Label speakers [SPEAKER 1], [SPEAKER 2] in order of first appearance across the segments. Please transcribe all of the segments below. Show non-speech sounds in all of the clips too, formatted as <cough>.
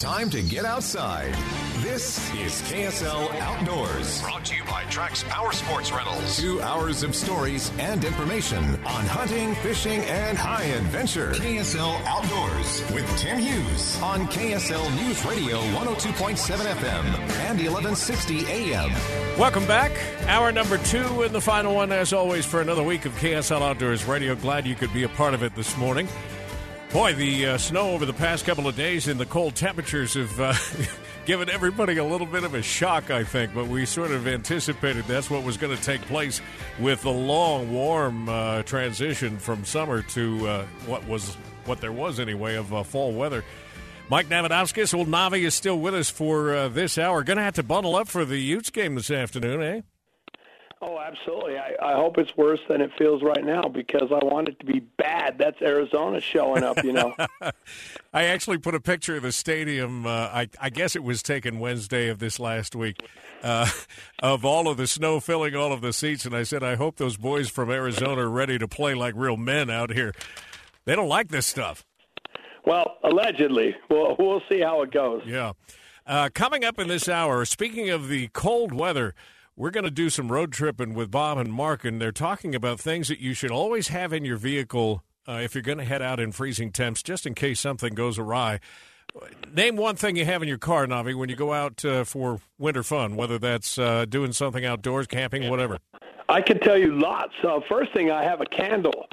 [SPEAKER 1] Time to get outside. This is KSL Outdoors.
[SPEAKER 2] Brought to you by Trax Power Sports Rentals.
[SPEAKER 1] Two hours of stories and information on hunting, fishing, and high adventure. KSL Outdoors with Tim Hughes on KSL News Radio 102.7 FM and 1160 AM.
[SPEAKER 3] Welcome back. Hour number two and the final one, as always, for another week of KSL Outdoors Radio. Glad you could be a part of it this morning. Boy, the uh, snow over the past couple of days and the cold temperatures have uh, <laughs> given everybody a little bit of a shock, I think. But we sort of anticipated that's what was going to take place with the long, warm uh, transition from summer to uh, what was what there was anyway of uh, fall weather. Mike Navadauskas, old Navi, is still with us for uh, this hour. Going to have to bundle up for the Utes game this afternoon, eh?
[SPEAKER 4] Oh, absolutely. I, I hope it's worse than it feels right now because I want it to be bad. That's Arizona showing up, you know. <laughs>
[SPEAKER 3] I actually put a picture of the stadium. Uh, I, I guess it was taken Wednesday of this last week. Uh, <laughs> of all of the snow filling all of the seats, and I said, I hope those boys from Arizona are ready to play like real men out here. They don't like this stuff.
[SPEAKER 4] Well, allegedly. We'll, we'll see how it goes.
[SPEAKER 3] Yeah. Uh, coming up in this hour, speaking of the cold weather, we're going to do some road tripping with Bob and Mark, and they're talking about things that you should always have in your vehicle uh, if you're going to head out in freezing temps, just in case something goes awry. Name one thing you have in your car, Navi, when you go out uh, for winter fun, whether that's uh, doing something outdoors, camping, whatever.
[SPEAKER 4] I can tell you lots. Uh, first thing, I have a candle.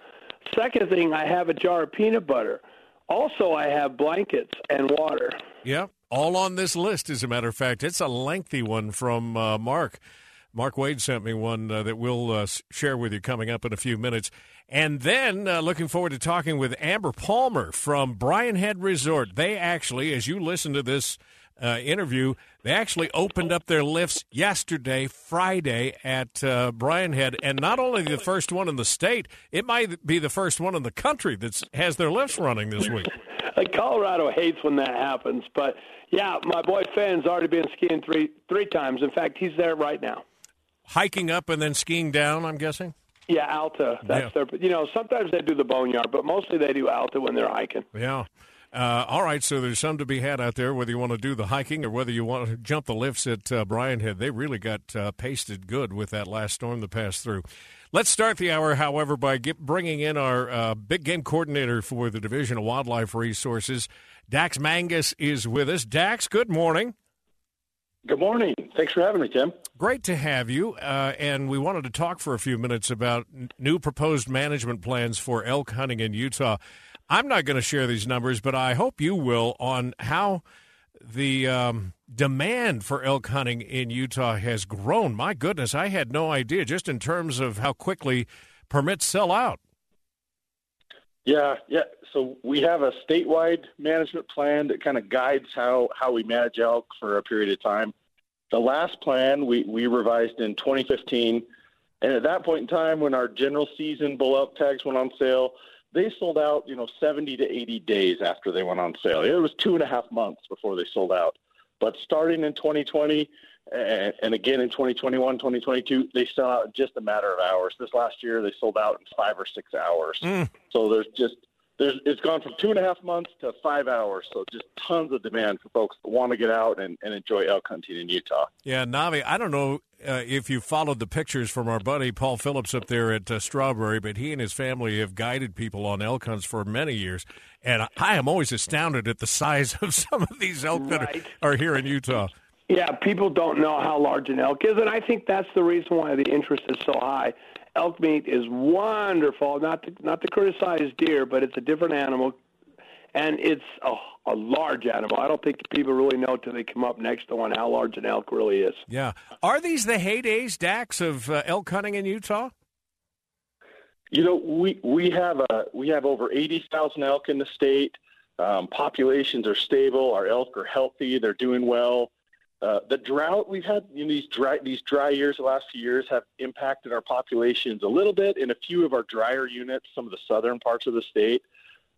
[SPEAKER 4] Second thing, I have a jar of peanut butter. Also, I have blankets and water.
[SPEAKER 3] Yeah, all on this list, as a matter of fact. It's a lengthy one from uh, Mark. Mark Wade sent me one uh, that we'll uh, share with you coming up in a few minutes. And then uh, looking forward to talking with Amber Palmer from Brian Head Resort. They actually, as you listen to this uh, interview, they actually opened up their lifts yesterday, Friday, at uh, Brian Head. And not only the first one in the state, it might be the first one in the country that has their lifts running this week. <laughs>
[SPEAKER 4] Colorado hates when that happens, but yeah, my boy Finn's already been skiing three three times. In fact, he's there right now
[SPEAKER 3] hiking up and then skiing down. I'm guessing.
[SPEAKER 4] Yeah, Alta. That's yeah. their. You know, sometimes they do the boneyard, but mostly they do Alta when they're hiking.
[SPEAKER 3] Yeah. Uh, all right, so there's some to be had out there, whether you want to do the hiking or whether you want to jump the lifts at uh, Brian Head. They really got uh, pasted good with that last storm that passed through. Let's start the hour, however, by get, bringing in our uh, big game coordinator for the Division of Wildlife Resources. Dax Mangus is with us. Dax, good morning.
[SPEAKER 5] Good morning. Thanks for having me, Tim.
[SPEAKER 3] Great to have you. Uh, and we wanted to talk for a few minutes about n- new proposed management plans for elk hunting in Utah. I'm not going to share these numbers, but I hope you will on how the um, demand for elk hunting in Utah has grown. My goodness, I had no idea just in terms of how quickly permits sell out.
[SPEAKER 5] Yeah, yeah. So we have a statewide management plan that kind of guides how, how we manage elk for a period of time. The last plan we, we revised in 2015, and at that point in time, when our general season bull elk tags went on sale, they sold out, you know, 70 to 80 days after they went on sale. It was two and a half months before they sold out. But starting in 2020 and, and again in 2021, 2022, they sell out in just a matter of hours. This last year, they sold out in five or six hours. Mm. So there's just there's, it's gone from two and a half months to five hours. So just tons of demand for folks that want to get out and, and enjoy elk hunting in Utah.
[SPEAKER 3] Yeah, Navi, I don't know uh, if you followed the pictures from our buddy Paul Phillips up there at uh, Strawberry, but he and his family have guided people on elk hunts for many years. And I am always astounded at the size <laughs> of some of these elk right. that are, are here in Utah.
[SPEAKER 4] Yeah, people don't know how large an elk is, and I think that's the reason why the interest is so high elk meat is wonderful. Not to, not to criticize deer, but it's a different animal, and it's a, a large animal. I don't think people really know till they come up next to one how large an elk really is.
[SPEAKER 3] Yeah, are these the heydays, Dax, of uh, elk hunting in Utah?
[SPEAKER 5] You know, we we have a we have over eighty thousand elk in the state. Um, populations are stable. Our elk are healthy. They're doing well. Uh, the drought we've had in these dry these dry years, the last few years, have impacted our populations a little bit in a few of our drier units, some of the southern parts of the state.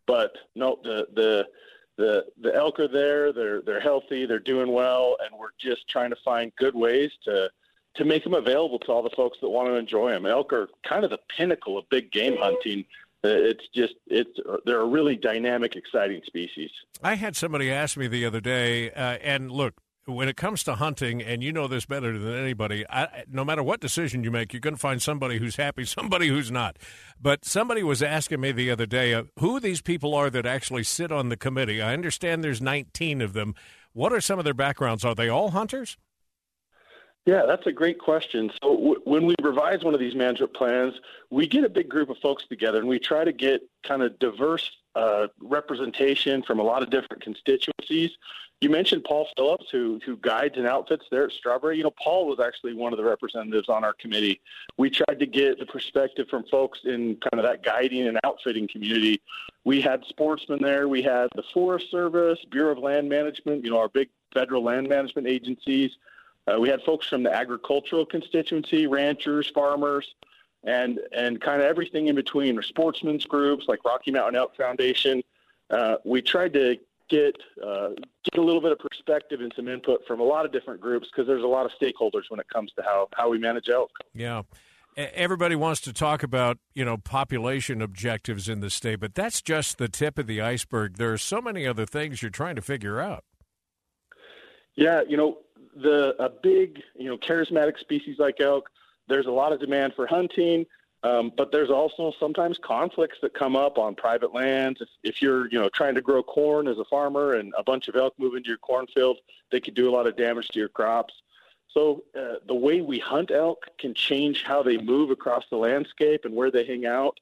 [SPEAKER 5] But no, the the the the elk are there. They're they're healthy. They're doing well, and we're just trying to find good ways to to make them available to all the folks that want to enjoy them. Elk are kind of the pinnacle of big game hunting. Uh, it's just it's they're a really dynamic, exciting species.
[SPEAKER 3] I had somebody ask me the other day, uh, and look, when it comes to hunting, and you know this better than anybody, I, no matter what decision you make, you're going to find somebody who's happy, <laughs> somebody who's not. But somebody was asking me the other day uh, who these people are that actually sit on the committee. I understand there's 19 of them. What are some of their backgrounds? Are they all hunters?
[SPEAKER 5] Yeah, that's a great question. So w- when we revise one of these management plans, we get a big group of folks together and we try to get kind of diverse uh, representation from a lot of different constituencies. You mentioned Paul Phillips, who who guides and outfits there at Strawberry. You know, Paul was actually one of the representatives on our committee. We tried to get the perspective from folks in kind of that guiding and outfitting community. We had sportsmen there. We had the Forest Service, Bureau of Land Management. You know, our big federal land management agencies. Uh, we had folks from the agricultural constituency, ranchers, farmers and and kind of everything in between, or sportsmen's groups like Rocky Mountain Elk Foundation. Uh, we tried to get uh, get a little bit of perspective and some input from a lot of different groups because there's a lot of stakeholders when it comes to how how we manage elk.
[SPEAKER 3] Yeah. Everybody wants to talk about, you know, population objectives in the state, but that's just the tip of the iceberg. There are so many other things you're trying to figure out.
[SPEAKER 5] Yeah, you know, the a big, you know, charismatic species like elk there's a lot of demand for hunting, um, but there's also sometimes conflicts that come up on private lands. If, if you're, you know, trying to grow corn as a farmer and a bunch of elk move into your cornfield, they could do a lot of damage to your crops. So uh, the way we hunt elk can change how they move across the landscape and where they hang out.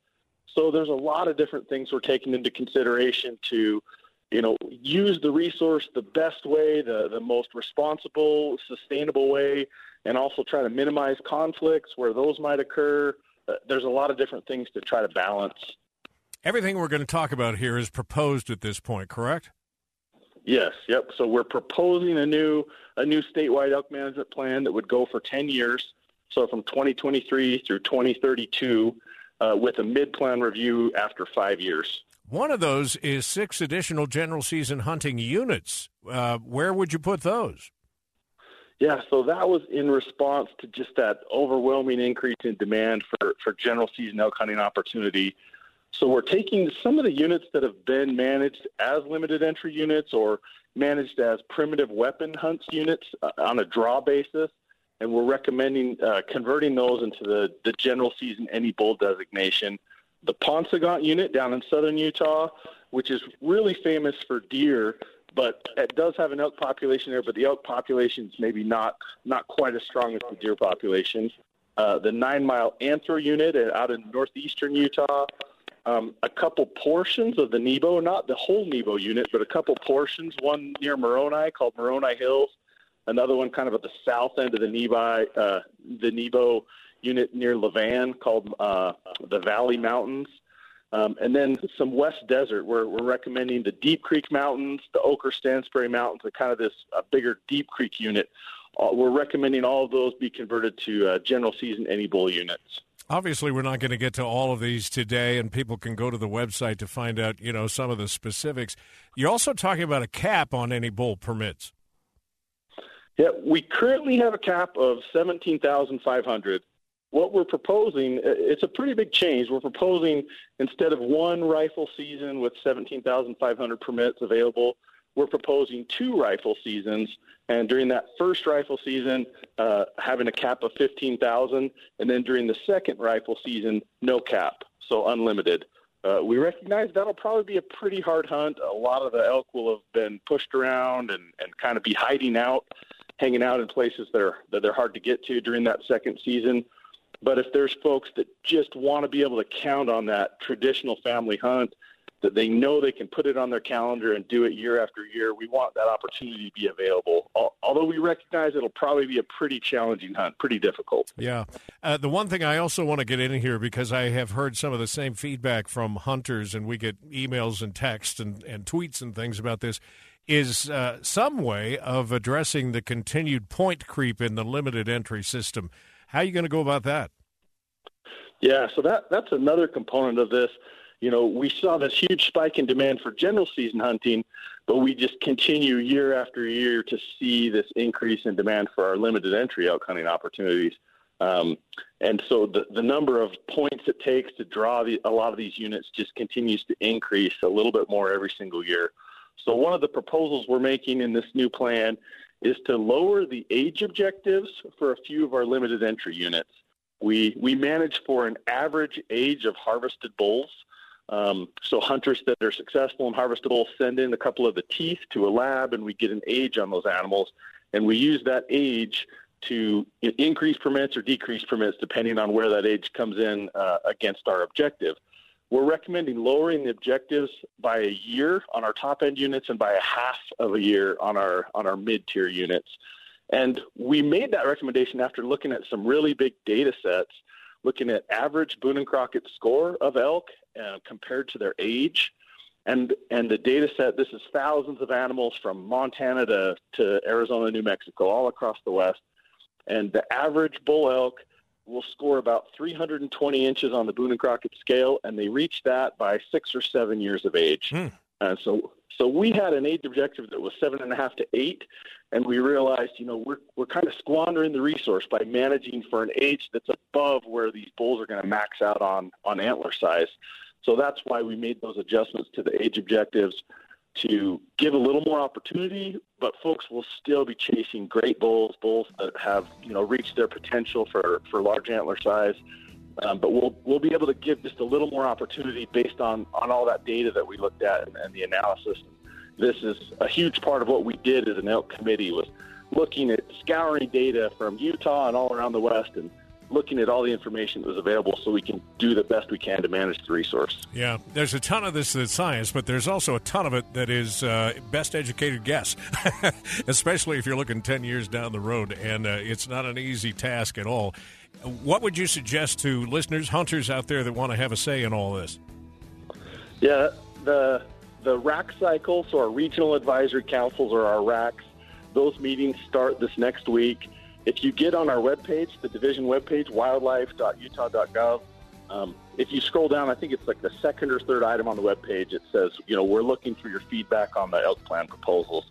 [SPEAKER 5] So there's a lot of different things we're taking into consideration to, you know, use the resource the best way, the the most responsible, sustainable way, and also try to minimize conflicts where those might occur. Uh, there's a lot of different things to try to balance.
[SPEAKER 3] Everything we're going to talk about here is proposed at this point, correct?
[SPEAKER 5] Yes, yep. So we're proposing a new a new statewide elk management plan that would go for 10 years, so from 2023 through 2032, uh, with a mid-plan review after five years.
[SPEAKER 3] One of those is six additional general season hunting units. Uh, where would you put those?
[SPEAKER 5] Yeah, so that was in response to just that overwhelming increase in demand for, for general season elk hunting opportunity. So we're taking some of the units that have been managed as limited entry units or managed as primitive weapon hunts units uh, on a draw basis, and we're recommending uh, converting those into the, the general season any bull designation. The Paunsaugunt unit down in southern Utah, which is really famous for deer, but it does have an elk population there. But the elk population is maybe not not quite as strong as the deer population. Uh, the Nine Mile Anthro unit out in northeastern Utah. Um, a couple portions of the Nebo, not the whole Nebo unit, but a couple portions. One near Moroni called Moroni Hills. Another one kind of at the south end of the Nebo, uh, the Nebo unit near Levan called uh, the Valley Mountains. Um, and then some West Desert, where we're recommending the Deep Creek Mountains, the Oquirrh Stansbury Mountains, and kind of this uh, bigger Deep Creek unit. Uh, we're recommending all of those be converted to uh, general season any bull units.
[SPEAKER 3] Obviously, we're not going to get to all of these today, and people can go to the website to find out, you know, some of the specifics. You're also talking about a cap on any bull permits.
[SPEAKER 5] Yeah, we currently have a cap of seventeen thousand five hundred what we're proposing, it's a pretty big change. We're proposing instead of one rifle season with 17,500 permits available, we're proposing two rifle seasons. And during that first rifle season, uh, having a cap of 15,000, and then during the second rifle season, no cap, so unlimited. Uh, we recognize that'll probably be a pretty hard hunt. A lot of the elk will have been pushed around and, and kind of be hiding out, hanging out in places that are that they're hard to get to during that second season. But if there's folks that just want to be able to count on that traditional family hunt, that they know they can put it on their calendar and do it year after year, we want that opportunity to be available. Although we recognize it'll probably be a pretty challenging hunt, pretty difficult.
[SPEAKER 3] Yeah. Uh, the one thing I also want to get in here because I have heard some of the same feedback from hunters, and we get emails and texts and, and tweets and things about this is uh, some way of addressing the continued point creep in the limited entry system. How are you going to go about that?
[SPEAKER 5] Yeah, so that that's another component of this. You know, we saw this huge spike in demand for general season hunting, but we just continue year after year to see this increase in demand for our limited entry elk hunting opportunities. Um, and so the, the number of points it takes to draw the, a lot of these units just continues to increase a little bit more every single year. So one of the proposals we're making in this new plan is to lower the age objectives for a few of our limited entry units. We, we manage for an average age of harvested bulls. Um, so hunters that are successful in harvested bulls send in a couple of the teeth to a lab and we get an age on those animals. And we use that age to increase permits or decrease permits depending on where that age comes in uh, against our objective. We're recommending lowering the objectives by a year on our top end units and by a half of a year on our on our mid tier units. And we made that recommendation after looking at some really big data sets, looking at average Boone and Crockett score of elk uh, compared to their age. And, and the data set, this is thousands of animals from Montana to, to Arizona, New Mexico, all across the West. And the average bull elk will score about 320 inches on the Boone and Crockett scale, and they reach that by six or seven years of age. Hmm. And so, so we had an age objective that was seven and a half to eight, and we realized, you know, we're we're kind of squandering the resource by managing for an age that's above where these bulls are going to max out on on antler size. So that's why we made those adjustments to the age objectives to give a little more opportunity, but folks will still be chasing great bulls, bulls that have you know reached their potential for, for large antler size. Um, but we'll we'll be able to give just a little more opportunity based on on all that data that we looked at and, and the analysis. This is a huge part of what we did as an elk committee was looking at scouring data from Utah and all around the West and looking at all the information that was available so we can do the best we can to manage the resource.
[SPEAKER 3] Yeah, there's a ton of this that's science, but there's also a ton of it that is uh, best educated guess, <laughs> especially if you're looking 10 years down the road, and uh, it's not an easy task at all. What would you suggest to listeners, hunters out there that want to have a say in all this?
[SPEAKER 5] Yeah, the the RAC cycle, so our regional advisory councils or our RACs, those meetings start this next week if you get on our webpage, the division webpage, wildlife.utah.gov, um, if you scroll down, I think it's like the second or third item on the webpage. It says, you know, we're looking for your feedback on the elk plan proposals.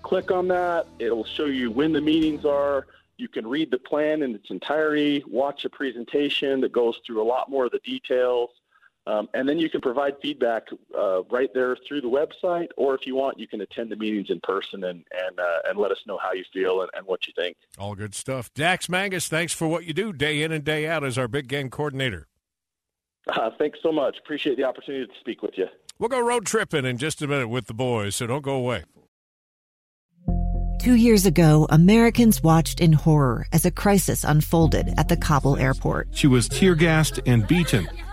[SPEAKER 5] Click on that. It'll show you when the meetings are. You can read the plan in its entirety, watch a presentation that goes through a lot more of the details. Um, and then you can provide feedback uh, right there through the website, or if you want, you can attend the meetings in person and and uh, and let us know how you feel and, and, what you think.
[SPEAKER 3] All good stuff. Dax Mangus, thanks for what you do day in and day out as our big game coordinator.
[SPEAKER 5] Uh, thanks so much. Appreciate the opportunity to speak with you.
[SPEAKER 3] We'll go road tripping in just a minute with the boys, so don't go away.
[SPEAKER 6] Two years ago, Americans watched in horror as a crisis unfolded at the Kabul airport.
[SPEAKER 7] She was tear gassed and beaten.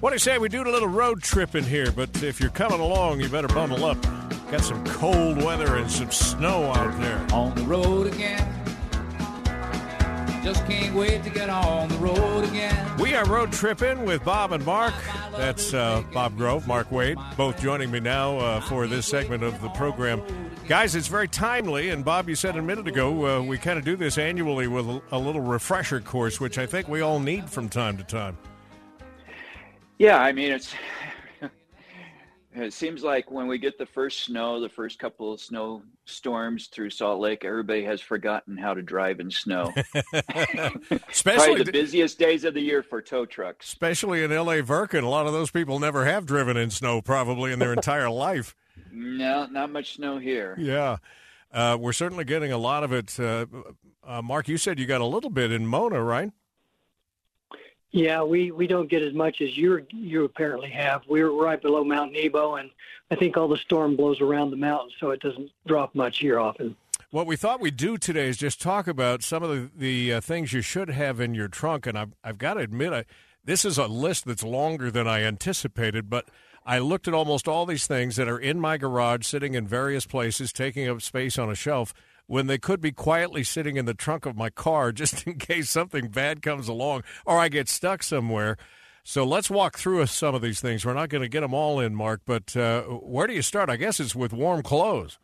[SPEAKER 3] What do you say we do a little road trip in here? But if you're coming along, you better bundle up. Got some cold weather and some snow out there.
[SPEAKER 8] On the road again. Just can't wait to get on the road again.
[SPEAKER 3] We are road tripping with Bob and Mark. That's uh, Bob Grove, Mark Wade, both joining me now uh, for this segment of the program. Guys, it's very timely, and Bob, you said a minute ago, uh, we kind of do this annually with a, a little refresher course, which I think we all need from time to time.
[SPEAKER 9] Yeah, I mean, it's <sighs> it seems like when we get the first snow, the first couple of snow storms through Salt Lake, everybody has forgotten how to drive in snow. <laughs> <laughs>
[SPEAKER 3] Especially
[SPEAKER 9] Probably the busiest days of the year for tow trucks.
[SPEAKER 3] Especially in La Verkin, a lot of those people never have driven in snow probably in their entire life.
[SPEAKER 9] No, not much snow here.
[SPEAKER 3] Yeah, uh, we're certainly getting a lot of it. Uh, uh, Mark, you said you got a little bit in Mona, right?
[SPEAKER 10] Yeah, we, we don't get as much as you you apparently have. We're right below Mount Nebo, and I think all the storm blows around the mountain, so it doesn't drop much here often.
[SPEAKER 3] What we thought we'd do today is just talk about some of the, the uh, things you should have in your trunk. And I've, I've got to admit, I, this is a list that's longer than I anticipated, but I looked at almost all these things that are in my garage, sitting in various places, taking up space on a shelf when they could be quietly sitting in the trunk of my car <laughs> just in case something bad comes along or I get stuck somewhere. So let's walk through some of these things. We're not going to get them all in, Mark, but uh, where do you start? I guess it's with warm clothes.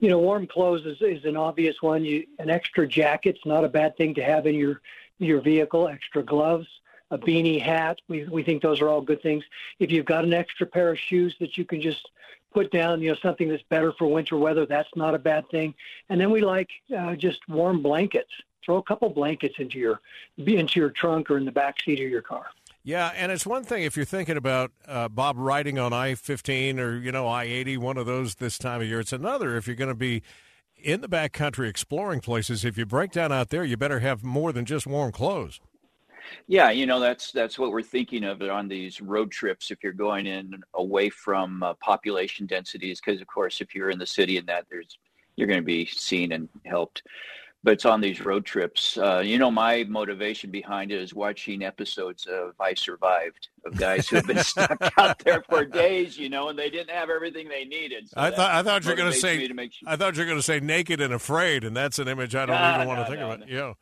[SPEAKER 10] You know, warm clothes is, is an obvious one. You, an extra jacket's not a bad thing to have in your your vehicle. Extra gloves, a beanie, hat. We we think those are all good things. If you've got an extra pair of shoes that you can just put down, you know, something that's better for winter weather. That's not a bad thing. And then we like uh, just warm blankets. Throw a couple blankets into your be into your trunk or in the back seat of your car.
[SPEAKER 3] Yeah, and it's one thing if you're thinking about uh, Bob riding on I-15 or you know I-80, one of those this time of year. It's another if you're going to be in the back country exploring places. If you break down out there, you better have more than just warm clothes.
[SPEAKER 9] Yeah, you know that's that's what we're thinking of on these road trips. If you're going in away from uh, population densities, because of course, if you're in the city and that, there's you're going to be seen and helped. But it's on these road trips. Uh, you know, my motivation behind it is watching episodes of I Survived of guys who've been <laughs> stuck out there for days, you know, and they didn't have everything they needed. So
[SPEAKER 3] I thought I thought you were going to say
[SPEAKER 9] sure.
[SPEAKER 3] I thought you were going to say naked and afraid, and that's an image I don't
[SPEAKER 9] No,
[SPEAKER 3] even want
[SPEAKER 9] no,
[SPEAKER 3] to think
[SPEAKER 9] no,
[SPEAKER 3] about. Yeah.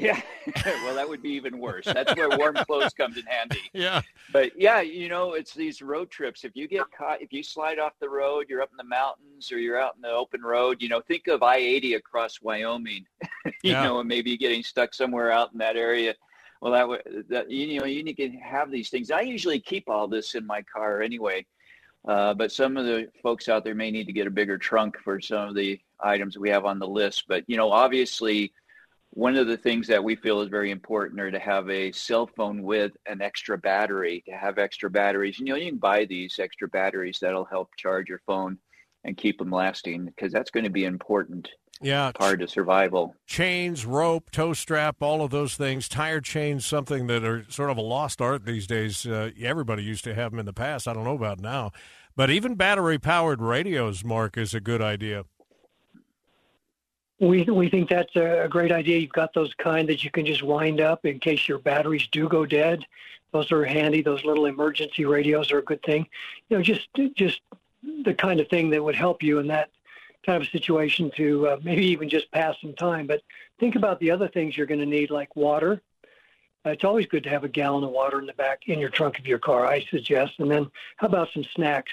[SPEAKER 9] Yeah, <laughs> well, that would be even worse. That's where warm clothes comes in handy.
[SPEAKER 3] Yeah.
[SPEAKER 9] But yeah, you know, it's these road trips. If you get caught, if you slide off the road, you're up in the mountains or you're out in the open road. You know, think of I-80 across Wyoming. <laughs> you
[SPEAKER 3] Yeah.
[SPEAKER 9] know, and maybe getting stuck somewhere out in that area. Well, that would that you know you need to have these things. I usually keep all this in my car anyway. Uh, but some of the folks out there may need to get a bigger trunk for some of the items we have on the list. But you know, obviously, one of the things that we feel is very important are to have a cell phone with an extra battery, to have extra batteries. You know, you can buy these extra batteries that'll help charge your phone and keep them lasting because that's going to be important
[SPEAKER 3] Yeah.
[SPEAKER 9] part of survival.
[SPEAKER 3] Chains, rope, tow strap, all of those things. Tire chains, something that are sort of a lost art these days. Uh, everybody used to have them in the past. I don't know about now. But even battery powered radios, Mark, is a good idea.
[SPEAKER 10] We we think that's a great idea. You've got those kind that you can just wind up in case your batteries do go dead. Those are handy. Those little emergency radios are a good thing. You know, just just the kind of thing that would help you in that kind of situation to uh, maybe even just pass some time. But think about the other things you're going to need, like water. Uh, it's always good to have a gallon of water in the back in your trunk of your car. I suggest. And then how about some snacks?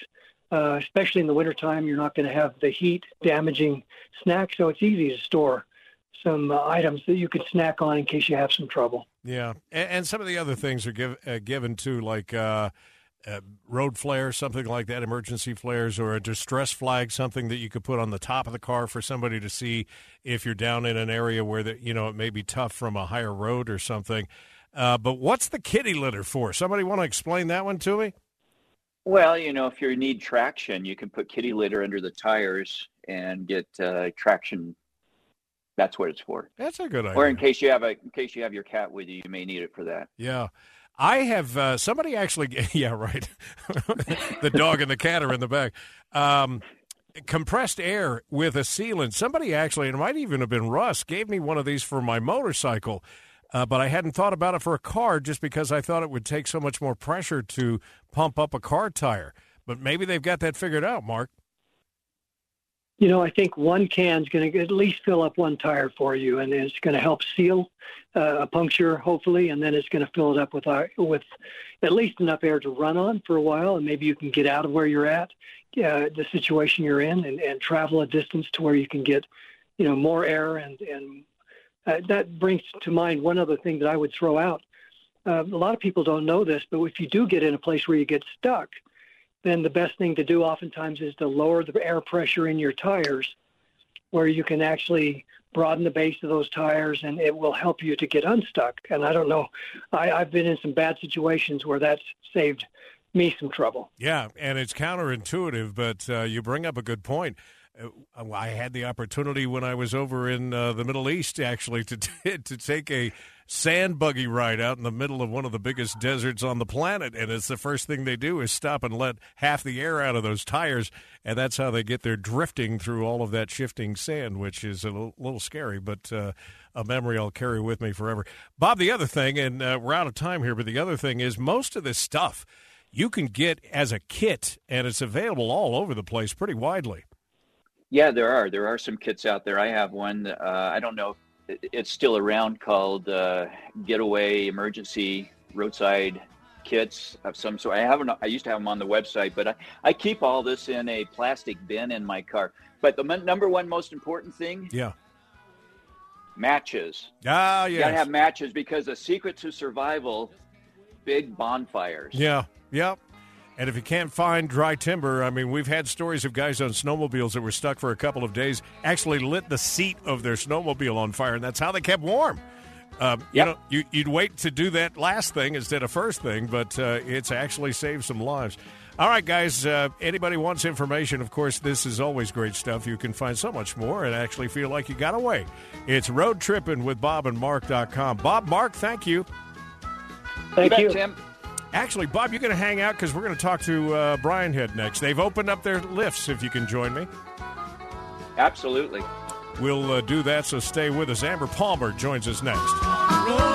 [SPEAKER 10] Uh, especially in the wintertime, you're not going to have the heat damaging snacks, so it's easy to store some uh, items that you could snack on in case you have some trouble.
[SPEAKER 3] Yeah, and, and some of the other things are give, uh, given too, like uh, uh, road flares, something like that, emergency flares, or a distress flag, something that you could put on the top of the car for somebody to see if you're down in an area where the, you know it may be tough from a higher road or something. Uh, but what's the kitty litter for? Somebody want to explain that one to me?
[SPEAKER 9] Well, you know, if you need traction, you can put kitty litter under the tires and get uh, traction. That's what it's for.
[SPEAKER 3] That's a good idea.
[SPEAKER 9] Or in case you have a in case you have your cat with you, you may need it for that.
[SPEAKER 3] Yeah. I have uh, somebody actually, <laughs> yeah, right. <laughs> the dog and the cat are in the back. Um, compressed air with a sealant. Somebody actually, it might even have been Russ, gave me one of these for my motorcycle. Uh, but I hadn't thought about it for a car just because I thought it would take so much more pressure to pump up a car tire. But maybe they've got that figured out, Mark.
[SPEAKER 10] You know, I think one can's going to at least fill up one tire for you, and it's going to help seal uh, a puncture, hopefully, and then it's going to fill it up with uh, with at least enough air to run on for a while, and maybe you can get out of where you're at, uh, the situation you're in, and, and travel a distance to where you can get, you know, more air, and and uh, that brings to mind one other thing that I would throw out. Uh, a lot of people don't know this, but if you do get in a place where you get stuck, then the best thing to do oftentimes is to lower the air pressure in your tires where you can actually broaden the base of those tires and it will help you to get unstuck. And I don't know, I, I've been in some bad situations where that's saved me some trouble.
[SPEAKER 3] Yeah, and it's counterintuitive, but uh, you bring up a good point. Uh, I had the opportunity when I was over in uh, the Middle East actually to t- <laughs> to take a sand buggy ride out in the middle of one of the biggest deserts on the planet, and it's the first thing they do is stop and let half the air out of those tires, and that's how they get their drifting through all of that shifting sand, which is a little, little scary, but uh, a memory I'll carry with me forever. Bob, the other thing, and uh, we're out of time here, but the other thing is most of this stuff you can get as a kit, and it's available all over the place pretty widely.
[SPEAKER 9] Yeah, there are. There are some kits out there. I have one. Uh, I don't know it's still around called uh, Getaway Emergency Roadside Kits of some sort. I haven't. I used to have them on the website, but I, I keep all this in a plastic bin in my car. But the m- number one most important thing,
[SPEAKER 3] yeah,
[SPEAKER 9] matches.
[SPEAKER 3] Ah, yes.
[SPEAKER 9] You gotta have matches because the secret to survival, big bonfires.
[SPEAKER 3] Yeah, yep. And if you can't find dry timber, I mean, we've had stories of guys on snowmobiles that were stuck for a couple of days, actually lit the seat of their snowmobile on fire, and that's how they kept warm. Um, yep. You know, you, would wait to do that last thing instead of first thing, but uh, it's actually saved some lives. All right, guys. Uh, anybody wants information? Of course, this is always great stuff. You can find so much more and actually feel like you got away. It's road tripping with Bob and Mark.com. Bob, Mark, thank you.
[SPEAKER 10] Thank
[SPEAKER 9] you,
[SPEAKER 10] you.
[SPEAKER 9] Tim.
[SPEAKER 3] Actually, Bob, you're going to hang out because we're going to talk to uh, Brian Head next. They've opened up their lifts. If you can join me,
[SPEAKER 9] absolutely.
[SPEAKER 3] We'll uh, do that. So stay with us. Amber Palmer joins us next.